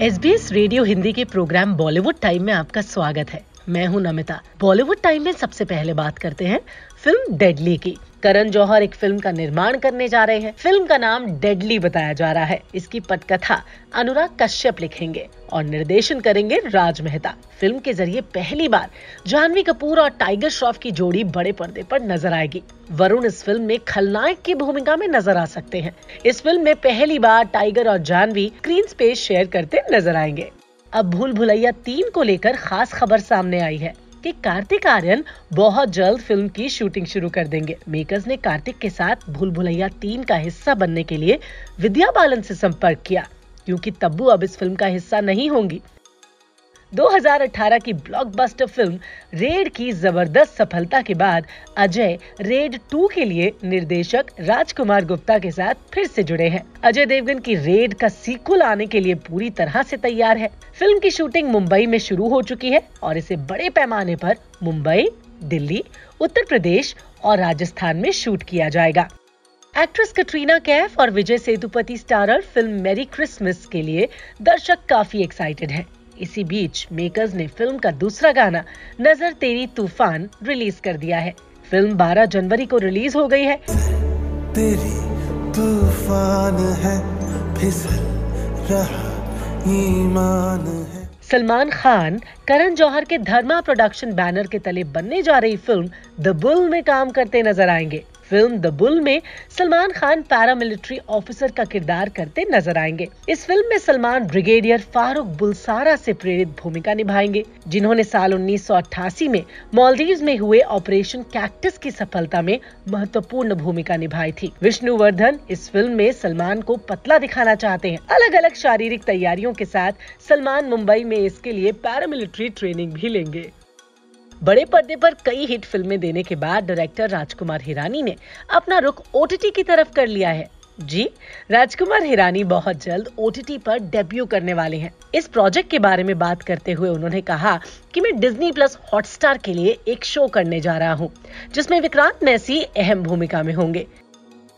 S B S radio Hindi के programme Bollywood time में आपका स्वागत है। मैं हूँ नमिता। बॉलीवुड टाइम में सबसे पहले बात करते हैं फ़िल्म डेडली की। करण जौहर एक फ़िल्म का निर्माण करने जा रहे हैं। फ़िल्म का नाम डेडली बताया जा रहा है। इसकी पटकथा अनुराग कश्यप लिखेंगे और निर्देशन करेंगे राज मेहता। फ़िल्म के ज़रिए पहली बार जानवी कपूर और टाइगर श्रॉफ की जोड़ी बड़े पर्दे पर नज़र आएगी। वरुण इस फ़िल्म में खलनायक की भूमिका में नज़र आ सकते हैं। इस फ़िल्म में पहली बार टाइगर और जानवी स्क्रीन स्पेस शेयर करते नज़र आएँगे। अब भूल भुलैया तीन को लेकर खास खबर सामने आई है। कि कार्तिक आर्यन बहुत जल्द फ़िल्म की शूटिंग शुरू कर देंगे। मेकर्स ने कार्तिक के साथ भूल भुलैया तीन का हिस्सा बनने के लिए विद्या बालन से संपर्क किया, क्योंकि तब्बू अब इस फ़िल्म का हिस्सा नहीं होंगी। 2018 की ब्लॉकबस्टर फ़िल्म रेड की ज़बरदस्त सफलता के बाद अजय रेड 2 के लिए निर्देशक राजकुमार गुप्ता के साथ फिर से जुड़े हैं। अजय देवगन की रेड का सीक्वल आने के लिए पूरी तरह से तैयार है। फ़िल्म की शूटिंग मुंबई में शुरू हो चुकी है और इसे बड़े पैमाने पर मुंबई, दिल्ली, उत्तर प्रदेश और राजस्थान में शूट किया जाएगा। एक्ट्रेस कटरीना कैफ और Vijay Sethupathi starrer film merry Christmas के लिए दर्शक काफ़ी एक्साइटेड हैं। इसी बीच मेकर्स ने फ़िल्म का दूसरा गाना नज़र तेरी तूफ़ान रिलीज़ कर दिया है। फ़िल्म 12 जनवरी को रिलीज़ हो गई है। तेरी तूफ़ान है फिसल रहा ईमान है। सलमान खान करण जौहर के धर्मा प्रोडक्शन बैनर के तले बनने जा रही फ़िल्म द बुल में काम करते नज़र आएँगे। फ़िल्म द बुल में सलमान खान पैरामिलिट्री ऑफिसर का किरदार करते नज़र आएँगे। इस फ़िल्म में सलमान ब्रिगेडियर फारूक बुलसारा से प्रेरित भूमिका निभाएँगे, जिन्होंने साल 1988 में मालदीव में हुए ऑपरेशन कैक्टस की सफलता में महत्वपूर्ण भूमिका निभाई थी। विष्णुवर्धन इस फ़िल्म में सलमान को पतला दिखाना चाहते हैं। अलग अलग शारीरिक तैयारियों के साथ सलमान मुंबई में इसके लिए पैरामिलिट्री ट्रेनिंग भी लेंगे। बड़े पर्दे पर कई हिट फ़िल्में देने के बाद डायरेक्टर राजकुमार हिरानी ने अपना रुख ओटीटी की तरफ़ कर लिया है। जी राजकुमार हिरानी बहुत जल्द ओटीटी पर डेब्यू करने वाले हैं। इस प्रोजेक्ट के बारे में बात करते हुए उन्होंने कहा कि मैं डिज्नी प्लस हॉटस्टार के लिए एक शो करने जा रहा हूँ, जिसमें विक्रांत मैसी अहम भूमिका में होंगे।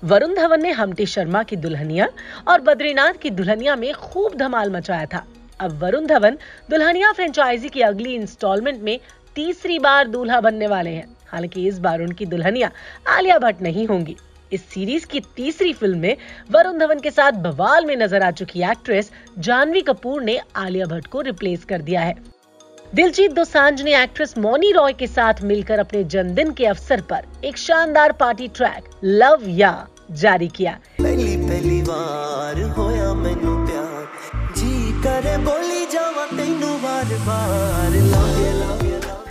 वरुण धवन ने हमटी शर्मा की दुल्हनिया और बद्रीनाथ की दुल्हनिया में खूब धमाल मचाया था। अब वरुण धवन दुल्हनिया फ्रेंचाइजी की अगली इंस्टॉलमेंट में तीसरी बार दूल्हा बनने वाले हैं। हालाँकि इस बार उनकी दुल्हनिया आलिया भट्ट नहीं होंगी। इस सीरीज़ की तीसरी फ़िल्म में वरुण धवन के साथ बवाल में नज़र आ चुकी एक्ट्रेस जानवी कपूर ने आलिया भट्ट को रिप्लेस कर दिया है। दिलजीत दोसांझ ने एक्ट्रेस मोनी रॉय के साथ मिलकर अपने जन्मदिन के अवसर पर एक शानदार पार्टी ट्रैक लव या जारी किया। पहली पहली बार होया प्यार। जी करे बोली जावा तेनू बार बार।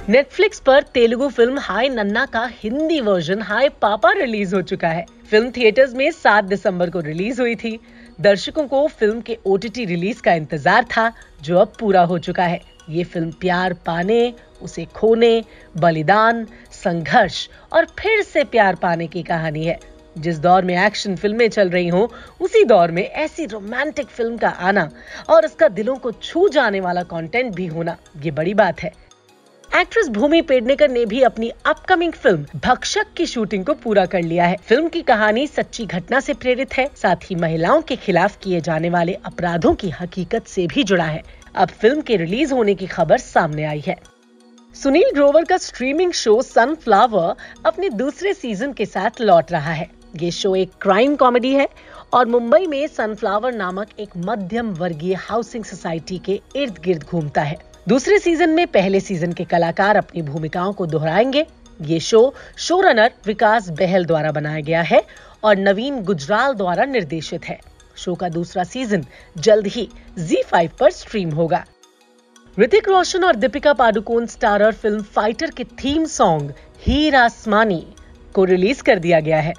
नेटफ्लिक्स पर तेलुगु फ़िल्म हाय नन्ना का हिंदी वर्जन हाय पापा रिलीज़ हो चुका है। फ़िल्म थिएटर्स में 7 दिसंबर को रिलीज़ हुई थी। दर्शकों को फ़िल्म के ओटीटी रिलीज़ का इंतज़ार था, जो अब पूरा हो चुका है। ये फ़िल्म प्यार पाने, उसे खोने, बलिदान, संघर्ष और फिर से प्यार पाने की कहानी है। जिस दौर में एक्शन फ़िल्में चल रही हों, उसी दौर में ऐसी रोमांटिक फ़िल्म का आना और इसका दिलों को छू जाने वाला कंटेंट भी होना, ये बड़ी बात है। एक्ट्रेस भूमि पेडनेकर ने भी अपनी अपकमिंग फ़िल्म भक्षक की शूटिंग को पूरा कर लिया है। फ़िल्म की कहानी सच्ची घटना से प्रेरित है, साथ ही महिलाओं के खिलाफ किए जाने वाले अपराधों की हकीकत से भी जुड़ा है। अब फ़िल्म के रिलीज़ होने की खबर सामने आई है। सुनील ग्रोवर का स्ट्रीमिंग शो सनफ्लावर अपने दूसरे सीज़न के साथ लौट रहा है। ये शो एक क्राइम कॉमेडी है और मुंबई में सनफ्लावर नामक एक मध्यम वर्गीय हाउसिंग सोसाइटी के इर्द गिर्द घूमता है। दूसरे सीज़न में पहले सीज़न के कलाकार अपनी भूमिकाओं को दोहराएँगे। ये show showrunner Vikas Bahl द्वारा बनाया गया है और नवीन गुजराल द्वारा निर्देशित है। शो का दूसरा सीज़न जल्द ही Z5 पर स्ट्रीम होगा। ऋतिक रोशन और Deepika Padukone starrer film fighter के थीम सॉन्ग हीर आसमानी को रिलीज़ कर दिया गया है।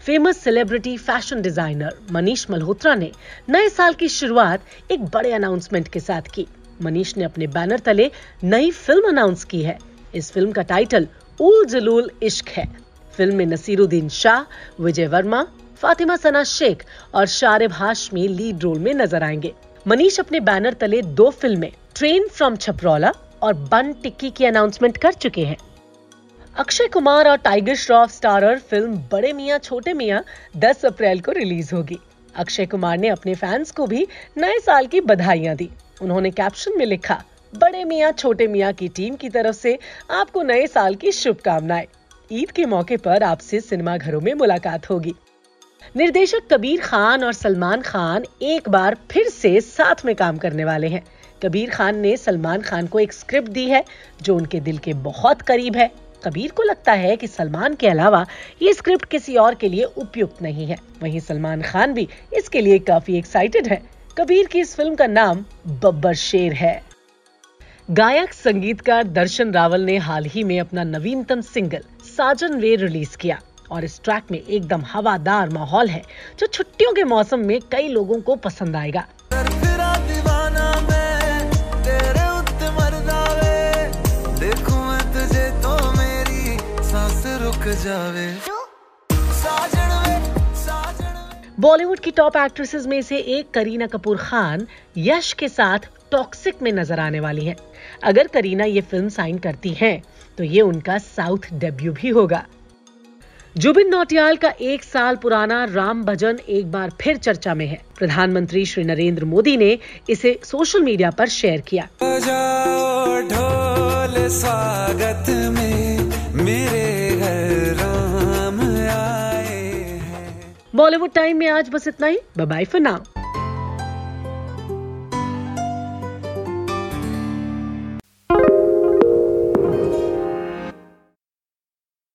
Famous celebrity fashion designer Manish Malhotra ने नए साल की शुरुआत एक बड़े अनाउंसमेंट के साथ की। मनीष ने अपने बैनर तले नई फ़िल्म अनाउंस की है। इस फ़िल्म का टाइटल उल जलूल इश्क है। फ़िल्म में नसीरुद्दीन शाह, विजय वर्मा, फातिमा सना शेख और शारिब हाशमी लीड रोल में नज़र आएँगे। मनीष अपने बैनर तले दो फ़िल्में ट्रेन फ्रॉम छपरौला और बन टिक्की की अनाउंसमेंट कर चुके हैं। अक्षय कुमार और टाइगर श्रॉफ स्टारर फ़िल्म बड़े मियाँ, छोटे मियाँ 10 अप्रैल को रिलीज़ होगी। अक्षय कुमार ने अपने फैंस को भी नए साल की बधाइयाँ दी। उन्होंने कैप्शन में लिखा, बड़े मियाँ, छोटे मियाँ की टीम की तरफ़ से आपको नए साल की शुभकामनाएँ। ईद के मौके पर आपसे सिनेमा घरों में मुलाकात होगी। निर्देशक कबीर खान और सलमान खान एक बार फिर से साथ में काम करने वाले हैं। कबीर खान ने सलमान खान को एक स्क्रिप्ट दी है, जो उनके दिल के बहुत करीब है। कबीर को लगता है कि सलमान के अलावा ये स्क्रिप्ट किसी और के लिए उपयुक्त नहीं है। वहीं सलमान खान भी इसके लिए काफ़ी एक्साइटेड है। कबीर की इस फ़िल्म का नाम बब्बर शेर है। गायक, संगीतकार दर्शन रावल ने हाल ही में अपना नवीनतम सिंगल साजन वे रिलीज़ किया। और इस ट्रैक में एकदम हवादार माहौल है, जो छुट्टियों के मौसम में कई लोगों को पसंद आएगा। बॉलीवुड की टॉप एक्ट्रेसेस में से एक करीना कपूर खान यश के साथ टॉक्सिक में नज़र आने वाली हैं। अगर करीना ये फ़िल्म साइन करती हैं, तो ये उनका साउथ डेब्यू भी होगा। जुबिन नौटियाल का एक साल पुराना राम भजन एक बार फिर चर्चा में है। प्रधानमंत्री श्री नरेंद्र मोदी ने इसे सोशल मीडिया पर शेयर किया। ढोल स्वागत में मेरे बॉलीवुड टाइम में आज बस इतना ही। Bye for now